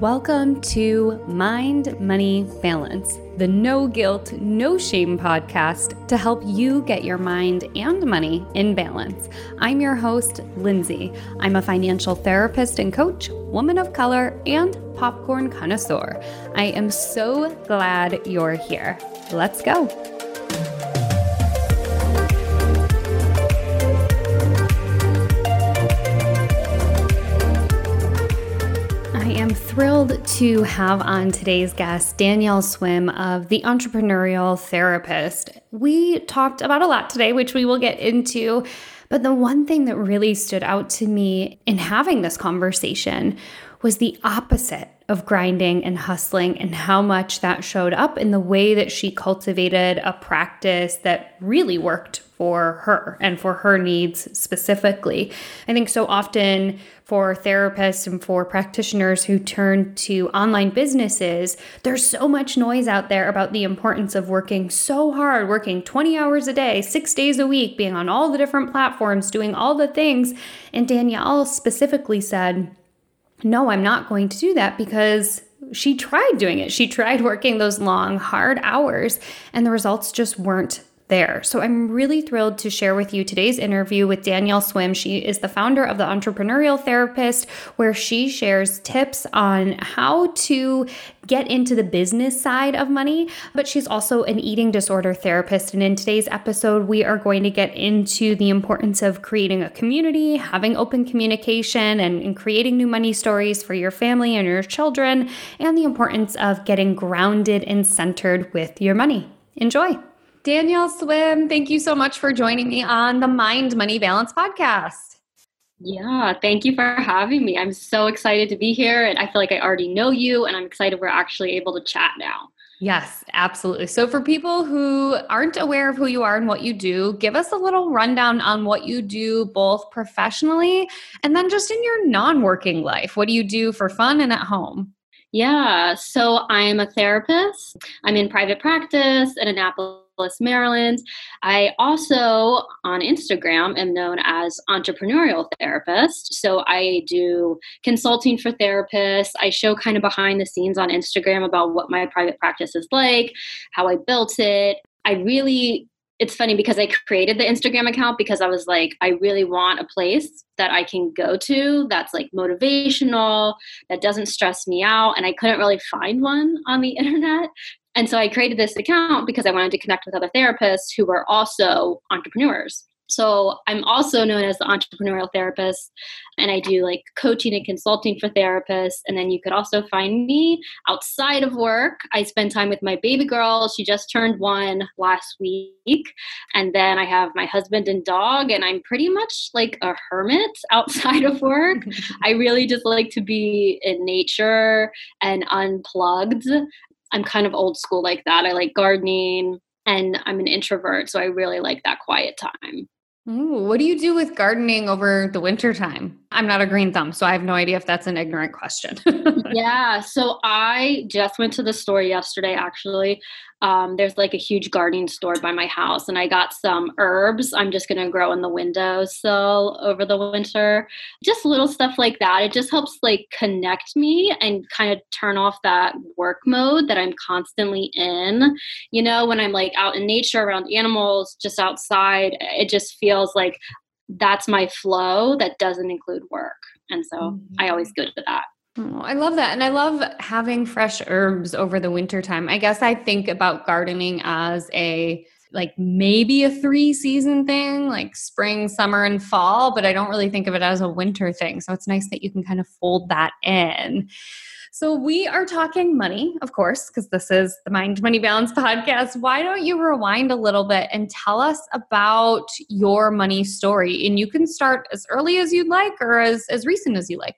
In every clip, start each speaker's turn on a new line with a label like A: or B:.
A: welcome to Mind Money Balance, the no guilt, no shame podcast to help you get your mind and money in balance. I'm your host, Lindsay. I'm a financial therapist and coach, woman of color, and popcorn connoisseur. I am so glad you're here. Let's go. Am thrilled to have on today's guest Danielle Swimm of The Entrepreneurial Therapist. We talked about a lot today, which we will get into. But the one thing that really stood out to me in having this conversation was the opposite of grinding and hustling and how much that showed up in the way that she cultivated a practice that really worked for her and for her needs specifically. I think so often for therapists and for practitioners who turn to online businesses, there's so much noise out there about the importance of working so hard, working 20 hours a day, six days a week, being on all the different platforms, doing all the things. And Danielle specifically said, no, I'm not going to do that because she tried doing it. She tried working those long, hard hours, and the results just weren't there. So I'm really thrilled to share with you today's interview with Danielle Swimm. She is the founder of the Entrepreneurial Therapist, where she shares tips on how to get into the business side of money, but she's also an eating disorder therapist. And in today's episode, we are going to get into the importance of creating a community, having open communication, and, and creating new money stories for your family and your children, and the importance of getting grounded and centered with your money. Enjoy. Danielle Swimm, thank you so much for joining me on the Mind Money Balance podcast.
B: Yeah, thank you for having me. I'm so excited to be here, and I feel like I already know you, and I'm excited we're actually able to chat now.
A: Yes, absolutely. So, for people who aren't aware of who you are and what you do, give us a little rundown on what you do both professionally and then just in your non working life. What do you do for fun and at home?
B: Yeah, so I'm a therapist. I'm in private practice in Annapolis Maryland. I also on Instagram am known as entrepreneurial therapist. So I do consulting for therapists. I show kind of behind the scenes on Instagram about what my private practice is like, how I built it. I really it's funny because I created the Instagram account because I was like, I really want a place that I can go to that's like motivational, that doesn't stress me out. And I couldn't really find one on the internet. And so I created this account because I wanted to connect with other therapists who were also entrepreneurs. So I'm also known as the entrepreneurial therapist, and I do like coaching and consulting for therapists. And then you could also find me outside of work. I spend time with my baby girl. She just turned one last week. And then I have my husband and dog, and I'm pretty much like a hermit outside of work. I really just like to be in nature and unplugged. I'm kind of old school like that. I like gardening and I'm an introvert, so I really like that quiet time.
A: Ooh, what do you do with gardening over the winter time? I'm not a green thumb, so I have no idea if that's an ignorant question.
B: yeah, so I just went to the store yesterday actually. Um, there's like a huge gardening store by my house and i got some herbs i'm just going to grow in the windowsill over the winter. Just little stuff like that. It just helps like connect me and kind of turn off that work mode that i'm constantly in. You know when i'm like out in nature around animals just outside it just feels like that's my flow that doesn't include work and so mm-hmm. i always go to that
A: Oh, I love that. And I love having fresh herbs over the winter time. I guess I think about gardening as a like maybe a three season thing, like spring, summer, and fall, but I don't really think of it as a winter thing. So it's nice that you can kind of fold that in. So we are talking money, of course, because this is the Mind Money Balance podcast. Why don't you rewind a little bit and tell us about your money story? And you can start as early as you'd like or as, as recent as you like.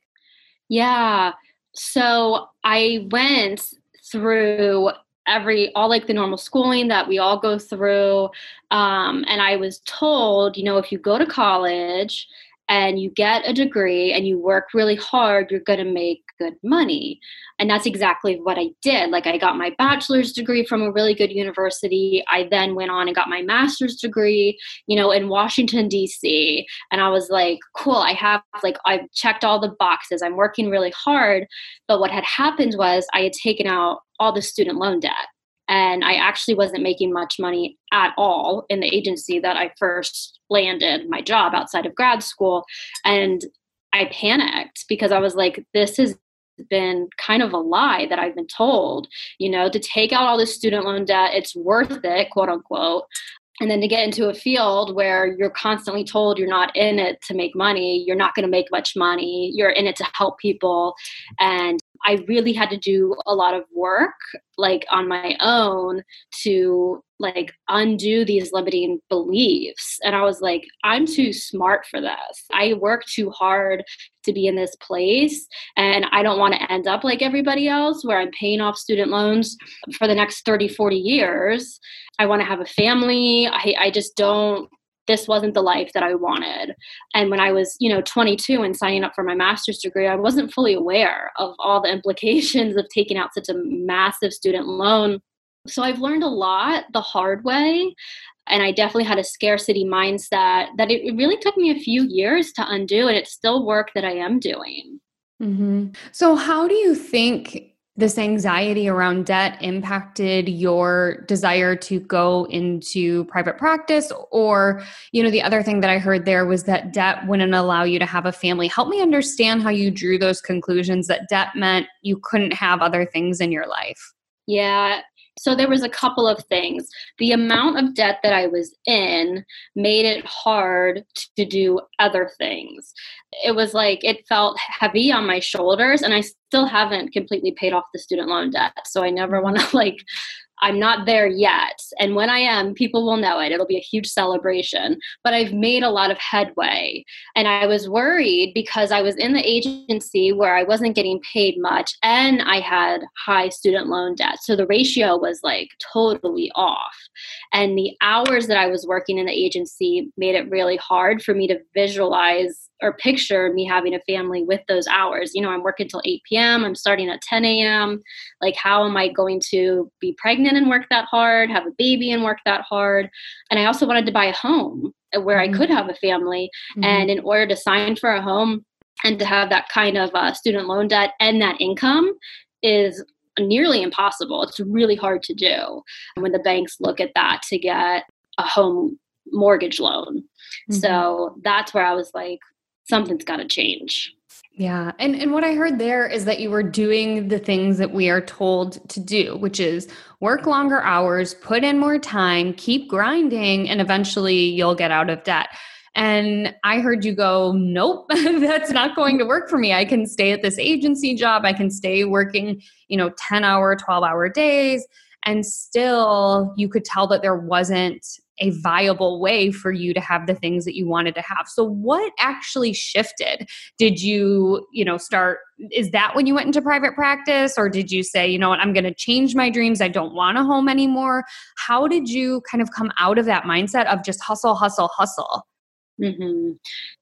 B: Yeah. So I went through every all like the normal schooling that we all go through um, and i was told you know if you go to college and you get a degree and you work really hard, you're going to make good money. And that's exactly what I did. Like, I got my bachelor's degree from a really good university. I then went on and got my master's degree, you know, in Washington, D.C. And I was like, cool, I have, like, I've checked all the boxes. I'm working really hard. But what had happened was I had taken out all the student loan debt and I actually wasn't making much money at all in the agency that I first landed my job outside of grad school. And I panicked because I was like, this has been kind of a lie that I've been told, you know, to take out all this student loan debt, it's worth it, quote unquote. And then to get into a field where you're constantly told you're not in it to make money, you're not going to make much money, you're in it to help people. And I really had to do a lot of work, like on my own, to like undo these limiting beliefs. And I was like, I'm too smart for this. I work too hard to be in this place. And I don't want to end up like everybody else where I'm paying off student loans for the next 30, 40 years. I want to have a family. I, I just don't this wasn't the life that I wanted. And when I was, you know, 22 and signing up for my master's degree, I wasn't fully aware of all the implications of taking out such a massive student loan. So I've learned a lot the hard way. And I definitely had a scarcity mindset that it really took me a few years to undo, and it's still work that I am doing.
A: Mm-hmm. So, how do you think this anxiety around debt impacted your desire to go into private practice? Or you know the other thing that i heard there was that debt wouldn't allow you to have a family. Help me understand how you drew those conclusions that debt meant you couldn't have other things in your life.
B: Yeah so there was a couple of things. The amount of debt that I was in made it hard to do other things. It was like it felt heavy on my shoulders and I still haven't completely paid off the student loan debt. So I never want to like I'm not there yet. And when I am, people will know it. It'll be a huge celebration. But I've made a lot of headway. And I was worried because I was in the agency where I wasn't getting paid much and I had high student loan debt. So the ratio was like totally off. And the hours that I was working in the agency made it really hard for me to visualize or picture me having a family with those hours. You know, I'm working till 8 p.m., I'm starting at 10 a.m. Like, how am I going to be pregnant and work that hard, have a baby and work that hard? And I also wanted to buy a home where mm-hmm. I could have a family. Mm-hmm. And in order to sign for a home and to have that kind of uh, student loan debt and that income is nearly impossible. It's really hard to do when the banks look at that to get a home mortgage loan. Mm-hmm. So that's where I was like, something's got to change.
A: Yeah. And and what I heard there is that you were doing the things that we are told to do, which is work longer hours, put in more time, keep grinding and eventually you'll get out of debt. And I heard you go, nope, that's not going to work for me. I can stay at this agency job. I can stay working, you know, 10 hour, 12 hour days. And still, you could tell that there wasn't a viable way for you to have the things that you wanted to have. So what actually shifted? Did you, you know, start is that when you went into private practice or did you say, you know what, I'm going to change my dreams. I don't want a home anymore. How did you kind of come out of that mindset of just hustle, hustle, hustle?
B: Mm-hmm.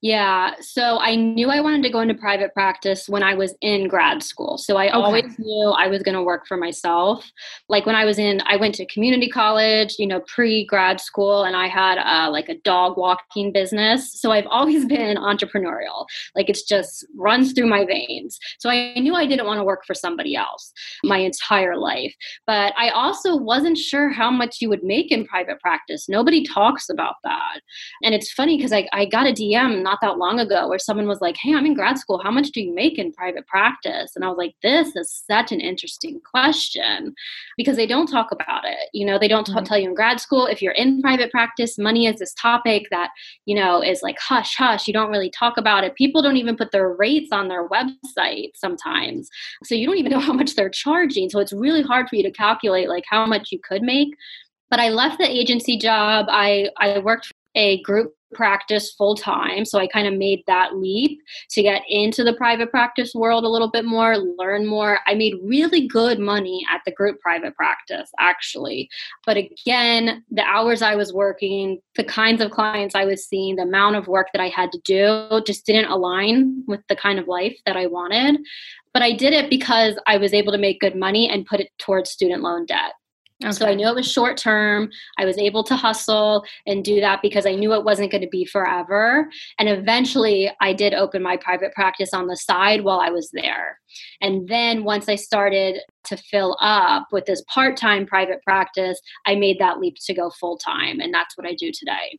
B: Yeah. So I knew I wanted to go into private practice when I was in grad school. So I okay. always knew I was going to work for myself. Like when I was in, I went to community college, you know, pre grad school, and I had uh, like a dog walking business. So I've always been entrepreneurial. Like it's just runs through my veins. So I knew I didn't want to work for somebody else my entire life. But I also wasn't sure how much you would make in private practice. Nobody talks about that. And it's funny because I like I got a DM not that long ago where someone was like, "Hey, I'm in grad school. How much do you make in private practice?" And I was like, "This is such an interesting question because they don't talk about it. You know, they don't t- mm-hmm. tell you in grad school if you're in private practice, money is this topic that, you know, is like hush hush, you don't really talk about it. People don't even put their rates on their website sometimes. So you don't even know how much they're charging. So it's really hard for you to calculate like how much you could make but I left the agency job. I, I worked for a group practice full time. So I kind of made that leap to get into the private practice world a little bit more, learn more. I made really good money at the group private practice, actually. But again, the hours I was working, the kinds of clients I was seeing, the amount of work that I had to do just didn't align with the kind of life that I wanted. But I did it because I was able to make good money and put it towards student loan debt. Okay. So I knew it was short term. I was able to hustle and do that because I knew it wasn't going to be forever. And eventually, I did open my private practice on the side while I was there. And then once I started to fill up with this part time private practice, I made that leap to go full time. And that's what I do today.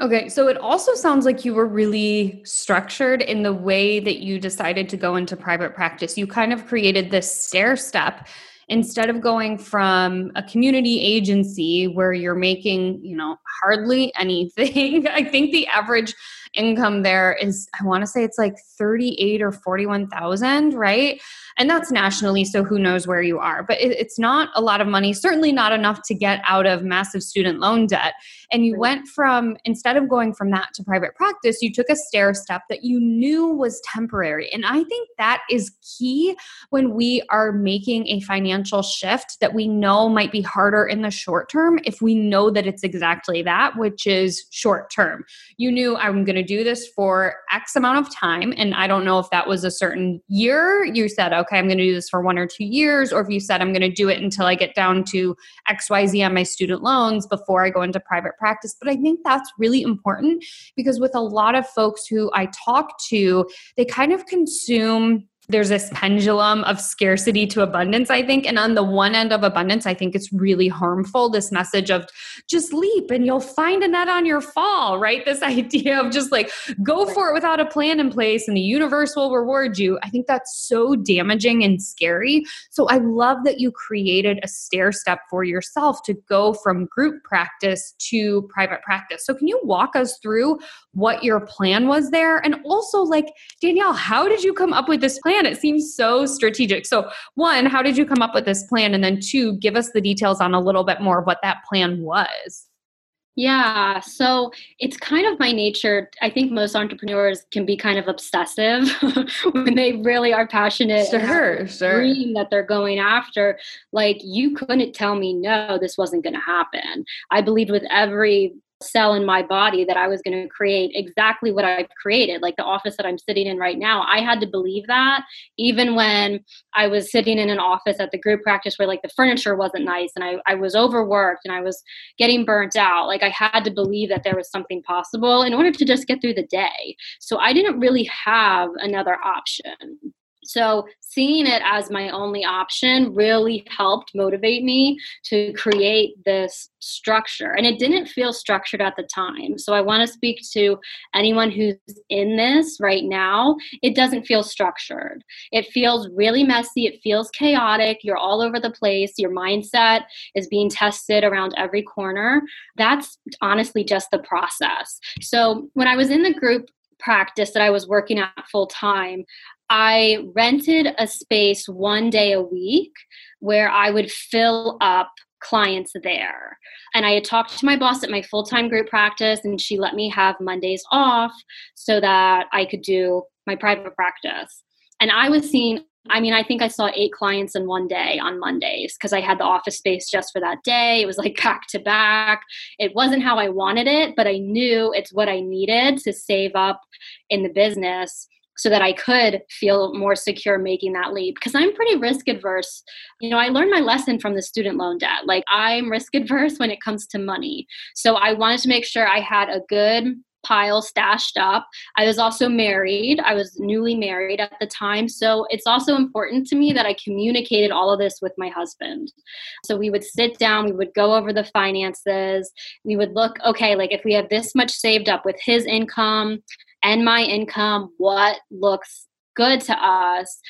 A: Okay, so it also sounds like you were really structured in the way that you decided to go into private practice. You kind of created this stair step instead of going from a community agency where you're making, you know, hardly anything. I think the average income there is I want to say it's like 38 or 41,000, right? And that's nationally, so who knows where you are. But it, it's not a lot of money, certainly not enough to get out of massive student loan debt. And you went from, instead of going from that to private practice, you took a stair step that you knew was temporary. And I think that is key when we are making a financial shift that we know might be harder in the short term if we know that it's exactly that, which is short term. You knew I'm going to do this for X amount of time. And I don't know if that was a certain year. You said, okay, I'm going to do this for one or two years, or if you said, I'm going to do it until I get down to XYZ on my student loans before I go into private practice. But I think that's really important because with a lot of folks who I talk to, they kind of consume there's this pendulum of scarcity to abundance, I think. And on the one end of abundance, I think it's really harmful. This message of just leap and you'll find a net on your fall, right? This idea of just like go for it without a plan in place and the universe will reward you. I think that's so damaging and scary. So I love that you created a stair step for yourself to go from group practice to private practice. So can you walk us through what your plan was there? And also, like, Danielle, how did you come up with this plan? Plan? It seems so strategic. So, one, how did you come up with this plan? And then, two, give us the details on a little bit more of what that plan was.
B: Yeah, so it's kind of my nature. I think most entrepreneurs can be kind of obsessive when they really are passionate.
A: Sure, sure.
B: Dream that they're going after. Like you couldn't tell me no, this wasn't going to happen. I believed with every cell in my body that I was going to create exactly what I've created, like the office that I'm sitting in right now. I had to believe that even when I was sitting in an office at the group practice where like the furniture wasn't nice and I, I was overworked and I was getting burnt out. Like I had to believe that there was something possible in order to just get through the day. So I didn't really have another option. So, seeing it as my only option really helped motivate me to create this structure. And it didn't feel structured at the time. So, I want to speak to anyone who's in this right now. It doesn't feel structured. It feels really messy. It feels chaotic. You're all over the place. Your mindset is being tested around every corner. That's honestly just the process. So, when I was in the group practice that I was working at full time, I rented a space one day a week where I would fill up clients there. And I had talked to my boss at my full time group practice, and she let me have Mondays off so that I could do my private practice. And I was seeing, I mean, I think I saw eight clients in one day on Mondays because I had the office space just for that day. It was like back to back. It wasn't how I wanted it, but I knew it's what I needed to save up in the business so that I could feel more secure making that leap because I'm pretty risk adverse. You know, I learned my lesson from the student loan debt. Like I'm risk adverse when it comes to money. So I wanted to make sure I had a good pile stashed up. I was also married. I was newly married at the time. So it's also important to me that I communicated all of this with my husband. So we would sit down, we would go over the finances. We would look, okay, like if we have this much saved up with his income, and my income, what looks good to us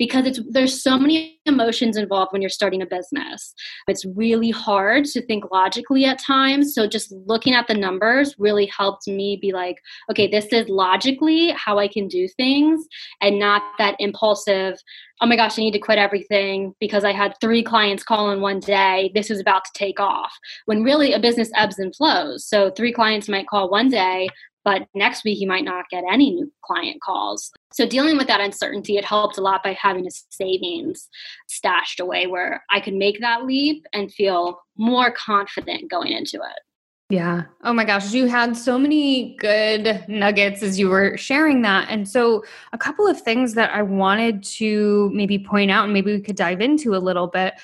B: because it's there's so many emotions involved when you're starting a business. It's really hard to think logically at times. So just looking at the numbers really helped me be like, okay, this is logically how I can do things and not that impulsive, oh my gosh, I need to quit everything because I had three clients call in one day. This is about to take off. When really a business ebbs and flows. So three clients might call one day, but next week you might not get any new client calls. So dealing with that uncertainty, it helped a lot by having a savings stashed away where I could make that leap and feel more confident going into it.
A: Yeah. Oh my gosh. You had so many good nuggets as you were sharing that. And so, a couple of things that I wanted to maybe point out and maybe we could dive into a little bit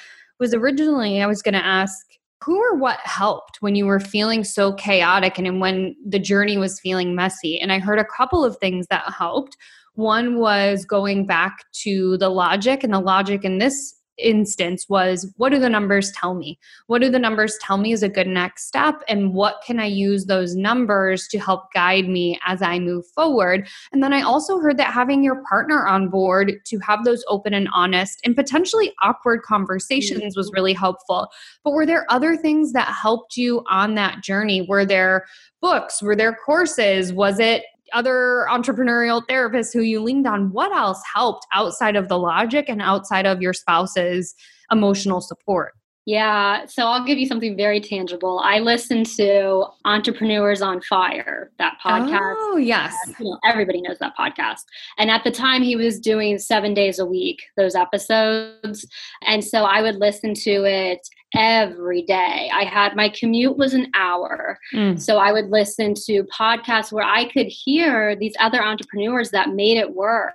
A: was originally I was going to ask who or what helped when you were feeling so chaotic and when the journey was feeling messy? And I heard a couple of things that helped. One was going back to the logic, and the logic in this instance was what do the numbers tell me? What do the numbers tell me is a good next step? And what can I use those numbers to help guide me as I move forward? And then I also heard that having your partner on board to have those open and honest and potentially awkward conversations was really helpful. But were there other things that helped you on that journey? Were there books? Were there courses? Was it other entrepreneurial therapists who you leaned on, what else helped outside of the logic and outside of your spouse's emotional support?
B: Yeah, so I'll give you something very tangible. I listened to Entrepreneurs on Fire, that podcast.
A: Oh, yes.
B: you know, everybody knows that podcast. And at the time, he was doing seven days a week, those episodes. And so I would listen to it every day. I had my commute was an hour. Mm. So I would listen to podcasts where I could hear these other entrepreneurs that made it work.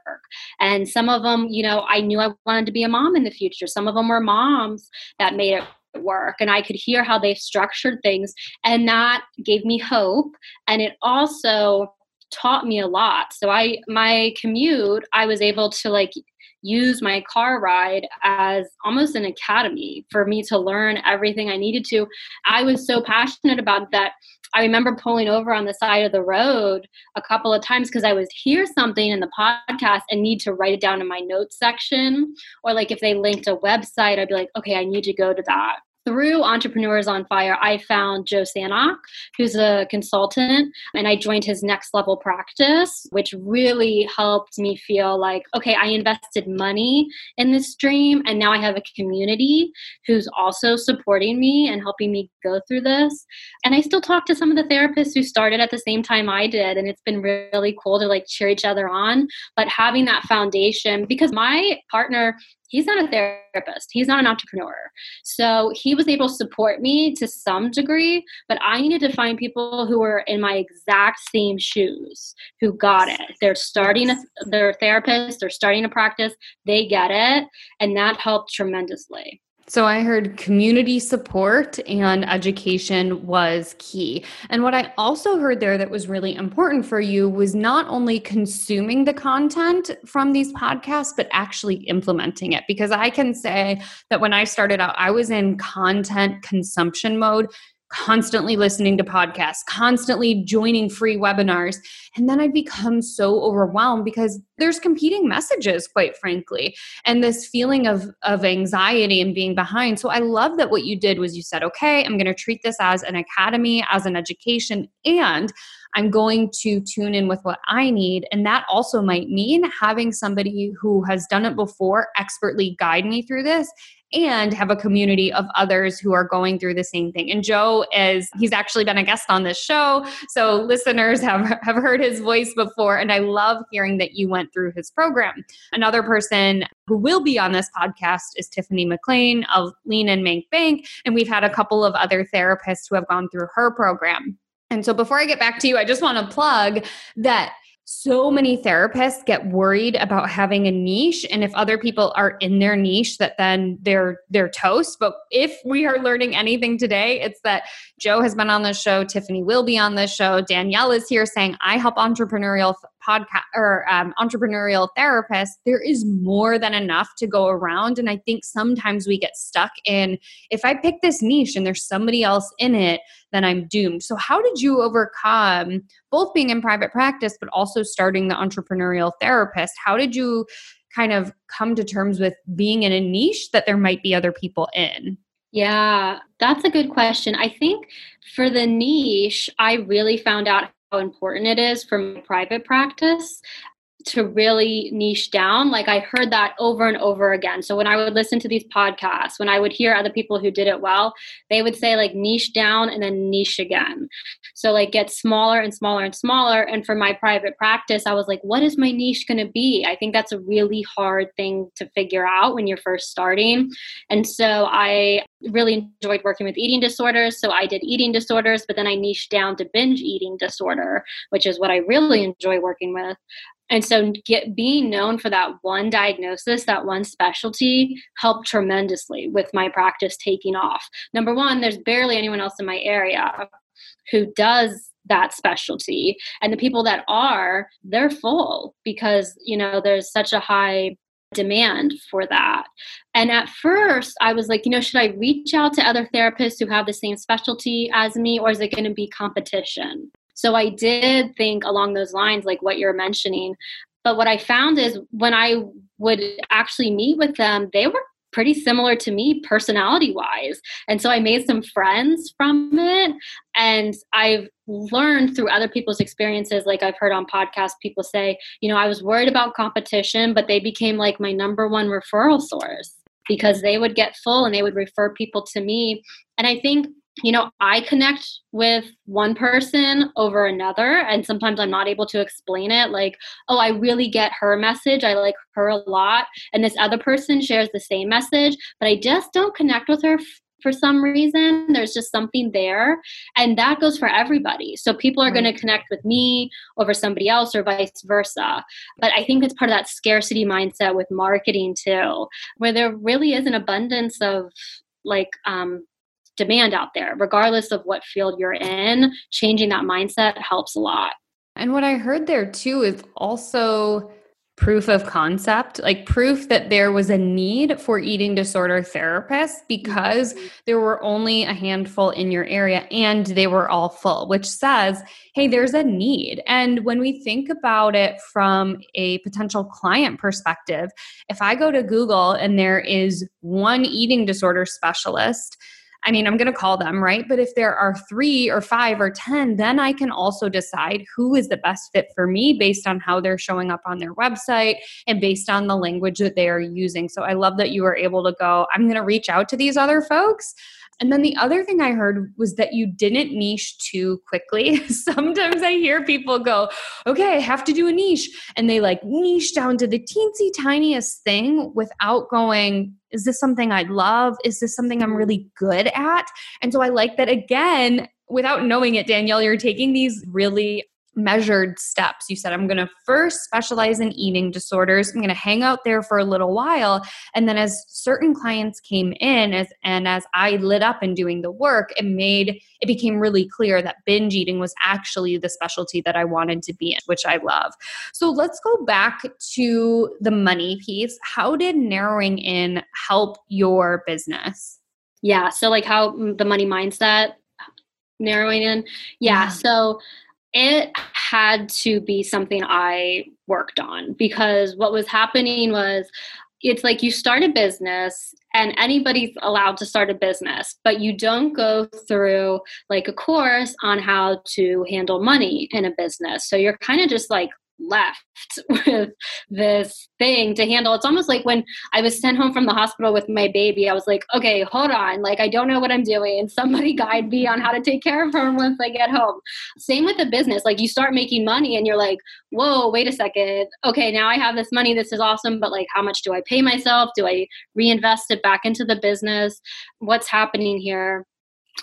B: And some of them, you know, I knew I wanted to be a mom in the future. Some of them were moms that made it work and I could hear how they structured things and that gave me hope and it also taught me a lot. So I my commute I was able to like use my car ride as almost an academy for me to learn everything I needed to. I was so passionate about that. I remember pulling over on the side of the road a couple of times because I would hear something in the podcast and need to write it down in my notes section. Or like if they linked a website, I'd be like, okay, I need to go to that through Entrepreneurs on Fire, I found Joe Sanok, who's a consultant, and I joined his next level practice, which really helped me feel like, okay, I invested money in this dream, and now I have a community who's also supporting me and helping me go through this. And I still talk to some of the therapists who started at the same time I did, and it's been really cool to like cheer each other on. But having that foundation, because my partner he's not a therapist. He's not an entrepreneur. So he was able to support me to some degree but i needed to find people who were in my exact same shoes who got it. They're starting a they're therapists they're starting a practice. They get it. And that helped tremendously
A: so I heard community support and education was key. And what I also heard there that was really important for you was not only consuming the content from these podcasts, but actually implementing it. Because I can say that when I started out, I was in content consumption mode constantly listening to podcasts, constantly joining free webinars. And then I become so overwhelmed because there's competing messages, quite frankly, and this feeling of, of anxiety and being behind. So I love that what you did was you said, okay, I'm going to treat this as an academy, as an education, and I'm going to tune in with what I need. And that also might mean having somebody who has done it before expertly guide me through this and have a community of others who are going through the same thing. And Joe is he's actually been a guest on this show, so listeners have have heard his voice before and I love hearing that you went through his program. Another person who will be on this podcast is Tiffany McLean of Lean and Make Bank and we've had a couple of other therapists who have gone through her program. And so before I get back to you, I just want to plug that so many therapists get worried about having a niche and if other people are in their niche that then they're they're toast. But if we are learning anything today it's that joe has been on the show tiffany will be on the show danielle is here saying i help entrepreneurial podcast or um, entrepreneurial therapist, there is more than enough to go around. And I think sometimes we get stuck in if I pick this niche and there's somebody else in it, then I'm doomed. So, how did you overcome both being in private practice, but also starting the entrepreneurial therapist? How did you? kind of come to terms with being in a niche that there might be other people in?
B: Yeah, that's a good question. I think for the niche, I really found out important it is for my private practice to really niche down. Like I heard that over and over again. So when I would listen to these podcasts, when I would hear other people who did it well, they would say like niche down and then niche again. So like get smaller and smaller and smaller. And for my private practice, I was like, what is my niche going to be? I think that's a really hard thing to figure out when you're first starting. And so I really enjoyed working with eating disorders. So I did eating disorders, but then I niched down to binge eating disorder, which is what I really enjoy working with. And so get being known for that one diagnosis, that one specialty helped tremendously with my practice taking off. Number one, there's barely anyone else in my area who does that specialty and the people that are they're full because you know there's such a high demand for that. And at first, I was like, you know, should I reach out to other therapists who have the same specialty as me, or is it going to be competition? So I did think along those lines, like what you're mentioning. But what I found is when I would actually meet with them, they were pretty similar to me personality wise. And so I made some friends from it. And I've learned through other people's experiences, like I've heard on podcasts, people say, you know, I was worried about competition, but they became like my number one referral source because they would get full and they would refer people to me. And I think you know, I connect with one person over another, and sometimes I'm not able to explain it. Like, oh, I really get her message. I like her a lot. And this other person shares the same message, but I just don't connect with her for some reason. There's just something there. And that goes for everybody. So people are going to connect with me over somebody else or vice versa. But I think it's part of that scarcity mindset with marketing too, where there really is an abundance of like um, demand out there, regardless of what field you're in. Changing that mindset helps a lot.
A: And what I heard there too is also proof of concept, like proof that there was a need for eating disorder therapists because mm-hmm. there were only a handful in your area and they were all full, which says, hey, there's a need. And when we think about it from a potential client perspective, if I go to Google and there is one eating disorder specialist, I mean, I'm going to call them, right? But if there are three or five or 10, then I can also decide who is the best fit for me based on how they're showing up on their website and based on the language that they are using. So I love that you were able to go, I'm going to reach out to these other folks and then the other thing I heard was that you didn't niche too quickly. Sometimes I hear people go, okay, I have to do a niche. And they like niche down to the teensy tiniest thing without going, is this something I love? Is this something I'm really good at? And so I like that again, without knowing it, Danielle, you're taking these really measured steps. You said, I'm going to first specialize in eating disorders. I'm going to hang out there for a little while. And then as certain clients came in as, and as I lit up in doing the work, it made, it became really clear that binge eating was actually the specialty that I wanted to be in, which I love. So let's go back to the money piece. How did narrowing in help your business?
B: Yeah. So like how mm, the money mindset narrowing in. Yeah. yeah. So it had to be something I worked on because what was happening was it's like you start a business and anybody's allowed to start a business but you don't go through like a course on how to handle money in a business. So you're kind of just like left with this thing to handle. It's almost like when I was sent home from the hospital with my baby, I was like, okay, hold on. Like, I don't know what I'm doing. Somebody guide me on how to take care of her once I get home. Same with the business. Like, you start making money and you're like, whoa, wait a second. Okay, now I have this money. This is awesome. But like, how much do I pay myself? Do I reinvest it back into the business? What's happening here?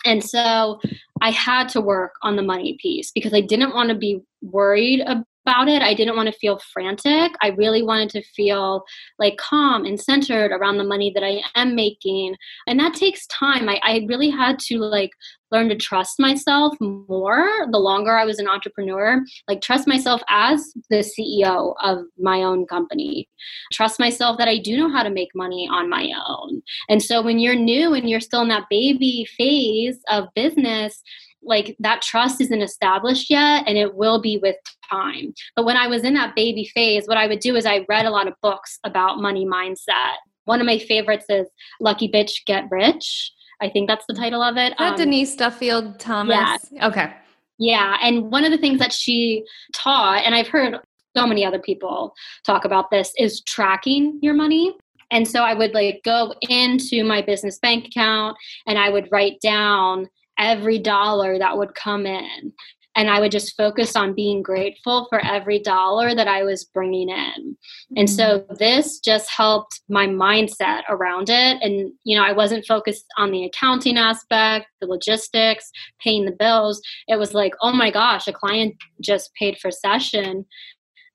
B: And so I had to work on the money piece because I didn't want to be worried about it. I didn't want to feel frantic. I really wanted to feel like calm and centered around the money that I am making. And that takes time. I, I really had to like learn to trust myself more the longer I was an entrepreneur. Like, trust myself as the CEO of my own company. Trust myself that I do know how to make money on my own. And so, when you're new and you're still in that baby phase of business, like that trust isn't established yet and it will be with time. But when I was in that baby phase, what I would do is I read a lot of books about money mindset. One of my favorites is Lucky Bitch Get Rich. I think that's the title of it.
A: That um, Denise Duffield Thomas. Yeah. Okay.
B: Yeah. And one of the things that she taught, and I've heard so many other people talk about this, is tracking your money. And so I would like go into my business bank account and I would write down every dollar that would come in. And I would just focus on being grateful for every dollar that I was bringing in. And so mm-hmm. this just helped my mindset around it. And, you know, I wasn't focused on the accounting aspect, the logistics, paying the bills. It was like, oh my gosh, a client just paid for session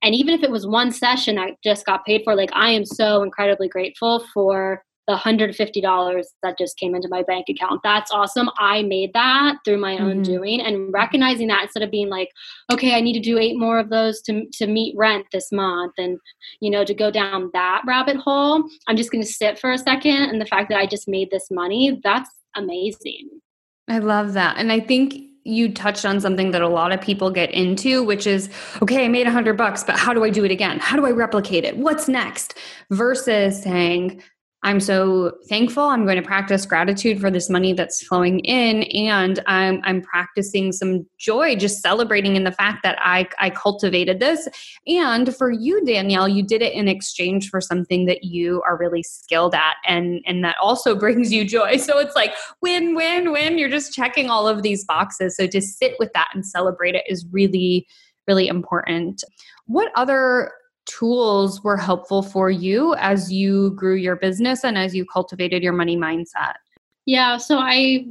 B: and even if it was one session that just got paid for like i am so incredibly grateful for the $150 that just came into my bank account that's awesome i made that through my own mm-hmm. doing and recognizing that instead of being like okay i need to do eight more of those to, to meet rent this month and you know to go down that rabbit hole i'm just going to sit for a second and the fact that i just made this money that's amazing
A: i love that and i think you touched on something that a lot of people get into, which is, okay, I made a hundred bucks, but how do I do it again? How do I replicate it? What's next? Versus saying, I'm so thankful. I'm going to practice gratitude for this money that's flowing in, and I'm I'm practicing some joy, just celebrating in the fact that I I cultivated this. And for you, Danielle, you did it in exchange for something that you are really skilled at, and and that also brings you joy. So it's like win win win. You're just checking all of these boxes. So to sit with that and celebrate it is really really important. What other tools were helpful for you as you grew your business and as you cultivated your money mindset?
B: Yeah, so I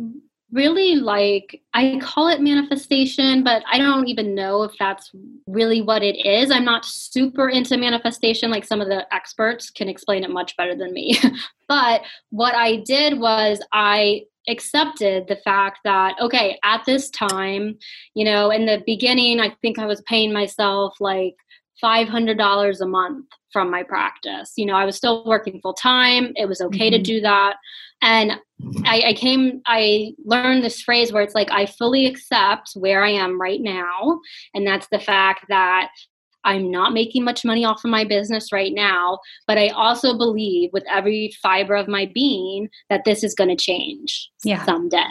B: really like I call it manifestation, but I don't even know if that's really what it is. I'm not super into manifestation like some of the experts can explain it much better than me. but what I did was I accepted the fact that okay, at this time, you know, in the beginning I think I was paying myself like $500 a month from my practice. You know, I was still working full time. It was okay mm-hmm. to do that. And I, I, came, I learned this phrase where it's like, I fully accept where I am right now. And that's the fact that I'm not making much money off of my business right now, but I also believe with every fiber of my being that this is going to change yeah. someday.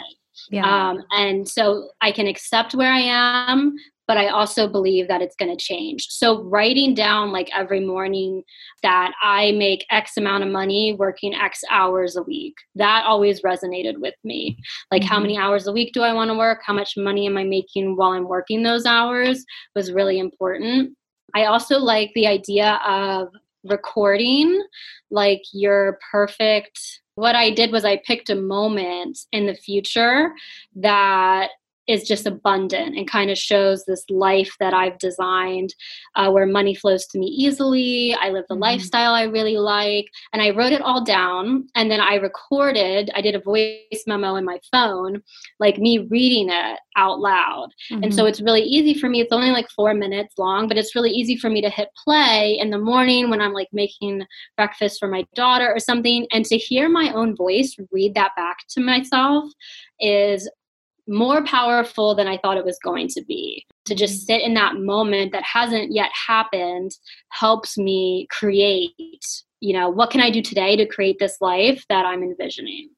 B: Yeah. Um, and so I can accept where I am, but I also believe that it's going to change. So writing down like every morning that I make X amount of money working X hours a week, that always resonated with me. Like mm-hmm. how many hours a week do I want to work? How much money am I making while I'm working those hours was really important. I also like the idea of recording like your perfect what I did was I picked a moment in the future that is just abundant and kind of shows this life that I've designed uh, where money flows to me easily. I live the mm-hmm. lifestyle I really like. And I wrote it all down and then I recorded, I did a voice memo in my phone, like me reading it out loud. Mm-hmm. And so mm-hmm. it's really easy for me. It's only like four minutes long, but it's really easy for me to hit play in the morning when I'm like making breakfast for my daughter or something. And to hear my own voice read that back to myself is more powerful than I thought it was going to be. To just mm-hmm. sit in that moment that hasn't yet happened helps me create, you know, what can I do today to create this life that I'm envisioning?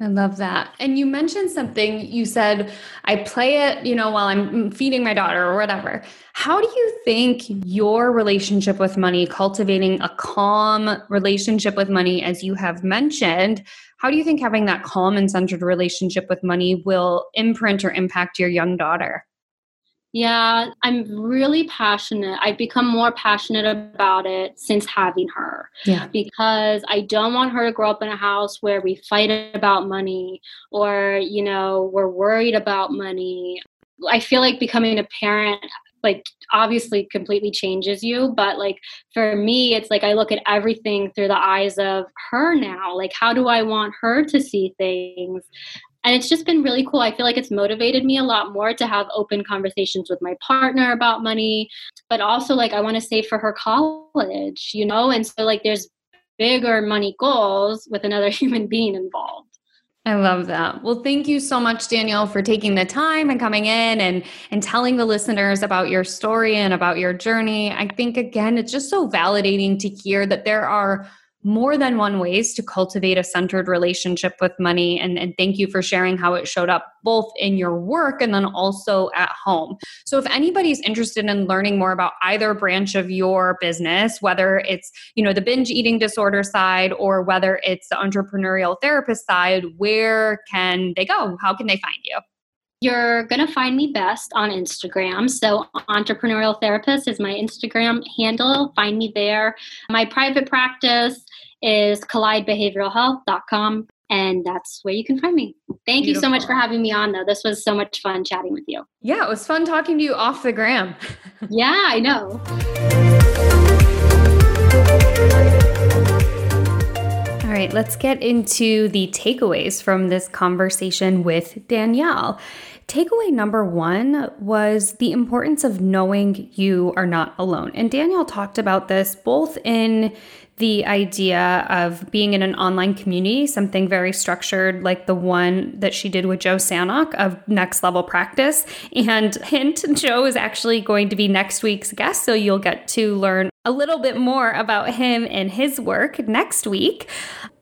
A: I love that. And you mentioned something, you said, I play it, you know, while I'm feeding my daughter or whatever. How do you think your relationship with money, cultivating a calm relationship with money, as you have mentioned, how do you think having that calm and centered relationship with money will imprint or impact your young daughter?
B: Yeah, I'm really passionate. I've become more passionate about it since having her. Yeah. Because I don't want her to grow up in a house where we fight about money or, you know, we're worried about money. I feel like becoming a parent like obviously completely changes you but like for me it's like i look at everything through the eyes of her now like how do i want her to see things and it's just been really cool. I feel like it's motivated me a lot more to have open conversations with my partner about money, but also like I want to save for her college, you know? And so like there's bigger money goals with another human being involved.
A: I love that. Well, thank you so much, Danielle, for taking the time and coming in and and telling the listeners about your story and about your journey. I think again, it's just so validating to hear that there are more than one ways to cultivate a centered relationship with money. And, and thank you for sharing how it showed up both in your work and then also at home. So if anybody's interested in learning more about either branch of your business, whether it's, you know, the binge eating disorder side or whether it's the entrepreneurial therapist side, where can they go? How can they find you?
B: You're going to find me best on Instagram. So, Entrepreneurial Therapist is my Instagram handle. Find me there. My private practice is collidebehavioralhealth.com, and that's where you can find me. Thank Beautiful. you so much for having me on, though. This was so much fun chatting with you.
A: Yeah, it was fun talking to you off the gram.
B: yeah, I know.
A: All right, let's get into the takeaways from this conversation with Danielle. Takeaway number one was the importance of knowing you are not alone. And Danielle talked about this both in the idea of being in an online community, something very structured like the one that she did with Joe Sanok of Next Level Practice. And hint, Joe is actually going to be next week's guest, so you'll get to learn a little bit more about him and his work next week.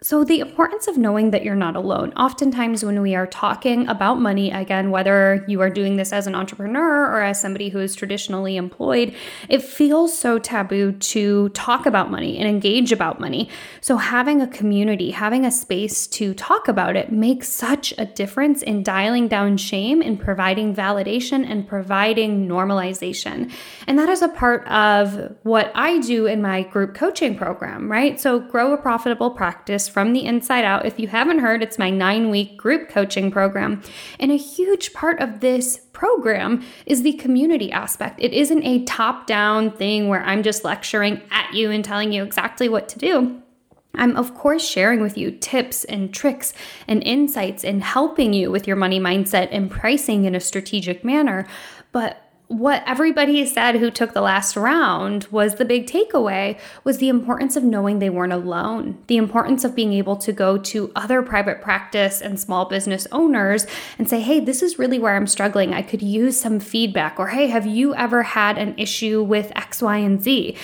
A: So, the importance of knowing that you're not alone. Oftentimes, when we are talking about money, again, whether you are doing this as an entrepreneur or as somebody who is traditionally employed, it feels so taboo to talk about money and engage about money. So, having a community, having a space to talk about it makes such a difference in dialing down shame and providing validation and providing normalization. And that is a part of what I do in my group coaching program, right? So, grow a profitable practice from the inside out. If you haven't heard, it's my nine week group coaching program. And a huge part of this program is the community aspect. It isn't a top down thing where I'm just lecturing at you and telling you exactly what to do. I'm, of course, sharing with you tips and tricks and insights and helping you with your money mindset and pricing in a strategic manner. But what everybody said who took the last round was the big takeaway was the importance of knowing they weren't alone the importance of being able to go to other private practice and small business owners and say hey this is really where i'm struggling. I could use some feedback or hey have you ever had an issue with x y and z?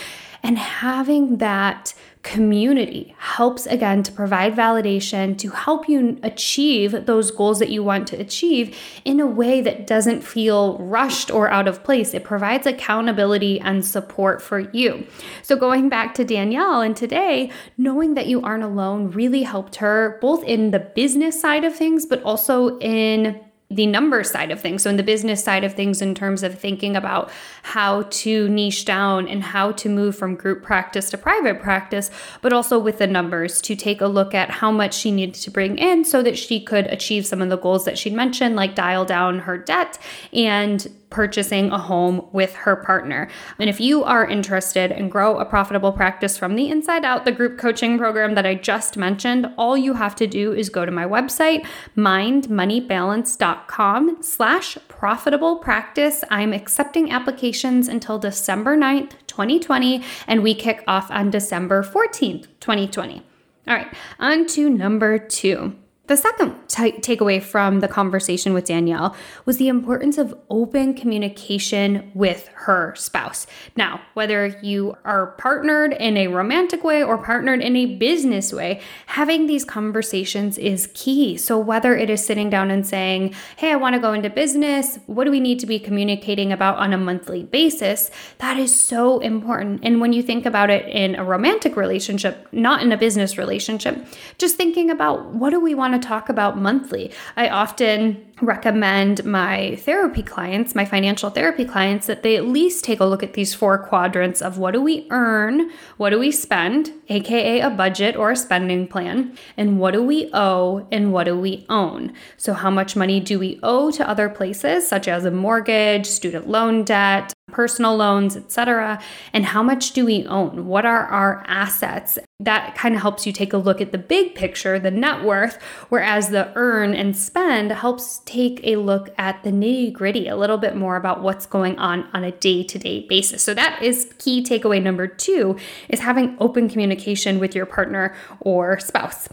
A: And having that community helps again to provide validation to help you achieve those goals that you want to achieve in a way that doesn't feel rushed or out of place. It provides accountability and support for you. So, going back to Danielle and today, knowing that you aren't alone really helped her both in the business side of things, but also in the number side of things. So, in the business side of things, in terms of thinking about how to niche down and how to move from group practice to private practice, but also with the numbers to take a look at how much she needed to bring in so that she could achieve some of the goals that she'd mentioned, like dial down her debt and purchasing a home with her partner. And if you are interested in grow a profitable practice from the inside out, the group coaching program that I just mentioned, all you have to do is go to my website, mindmoneybalance.com slash profitable practice. I'm accepting applications until December 9th, 2020, and we kick off on December 14th, 2020. All right, on to number two. The second t- takeaway from the conversation with Danielle was the importance of open communication with her spouse. Now, whether you are partnered in a romantic way or partnered in a business way, having these conversations is key. So, whether it is sitting down and saying, Hey, I want to go into business, what do we need to be communicating about on a monthly basis? That is so important. And when you think about it in a romantic relationship, not in a business relationship, just thinking about what do we want to to talk about monthly. I often recommend my therapy clients, my financial therapy clients, that they at least take a look at these four quadrants of what do we earn, what do we spend, aka a budget or a spending plan, and what do we owe and what do we own. So, how much money do we owe to other places, such as a mortgage, student loan debt, personal loans, etc. And how much do we own? What are our assets? That kind of helps you take a look at the big picture, the net worth, whereas the earn and spend helps take a look at the nitty gritty, a little bit more about what's going on on a day to day basis. So that is key takeaway number two is having open communication with your partner or spouse.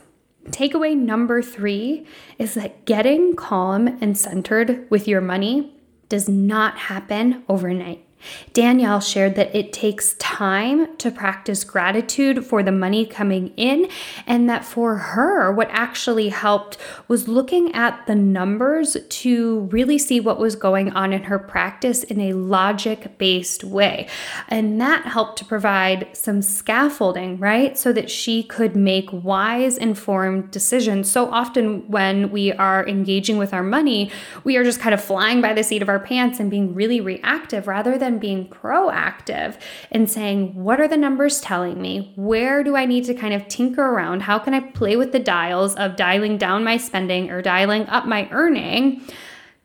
A: Takeaway number three is that getting calm and centered with your money does not happen overnight. Danielle shared that it takes time to practice gratitude for the money coming in, and that for her, what actually helped was looking at the numbers to really see what was going on in her practice in a logic based way. And that helped to provide some scaffolding, right? So that she could make wise, informed decisions. So often, when we are engaging with our money, we are just kind of flying by the seat of our pants and being really reactive rather than being proactive and saying, what are the numbers telling me? Where do I need to kind of tinker around? How can I play with the dials of dialing down my spending or dialing up my earning?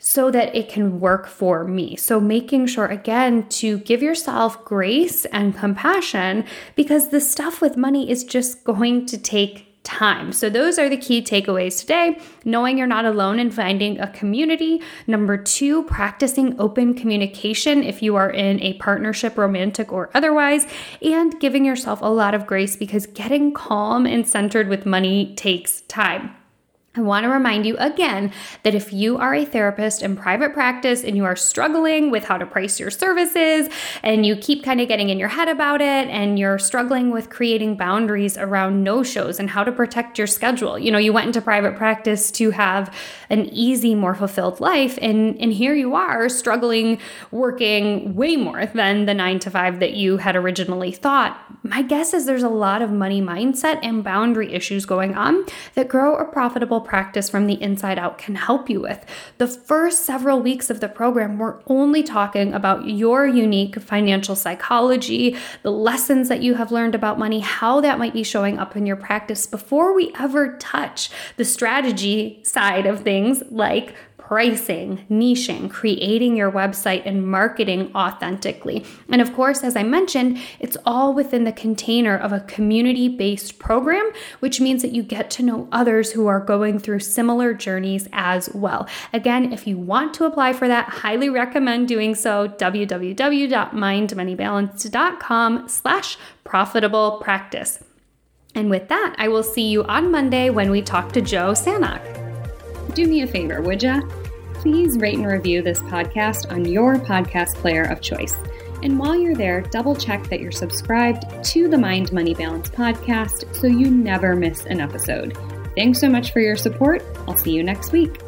A: so that it can work for me. So, making sure again to give yourself grace and compassion because the stuff with money is just going to take time. So, those are the key takeaways today knowing you're not alone and finding a community. Number two, practicing open communication if you are in a partnership, romantic or otherwise, and giving yourself a lot of grace because getting calm and centered with money takes time. I want to remind you again that if you are a therapist in private practice and you are struggling with how to price your services and you keep kind of getting in your head about it and you're struggling with creating boundaries around no shows and how to protect your schedule, you know, you went into private practice to have an easy, more fulfilled life. And, and here you are struggling, working way more than the nine to five that you had originally thought. My guess is there's a lot of money mindset and boundary issues going on that grow a profitable practice from the inside out can help you with. The first several weeks of the program, we're only talking about your unique financial psychology, the lessons that you have learned about money, how that might be showing up in your practice before we ever touch the strategy side of things like pricing, niching, creating your website, and marketing authentically. And of course, as I mentioned, it's all within the container of a community based program, which means that you get to know others who are going through similar journeys as well. Again, if you want to apply for that, highly recommend doing so www.mindmoneybalance.com slash profitable practice. And with that, I will see you on Monday when we talk to Joe Sanok.
C: Do me a favor, would ya? Please rate and review this podcast on your podcast player of choice. And while you're there, double check that you're subscribed to the Mind Money Balance podcast so you never miss an episode. Thanks so much for your support. I'll see you next week.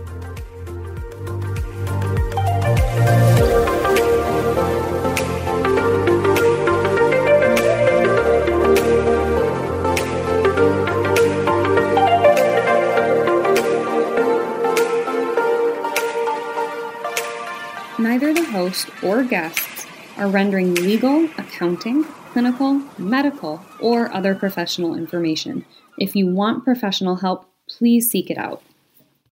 C: Host, or guests are rendering legal, accounting, clinical, medical, or other professional information. If you want professional help, please seek it out.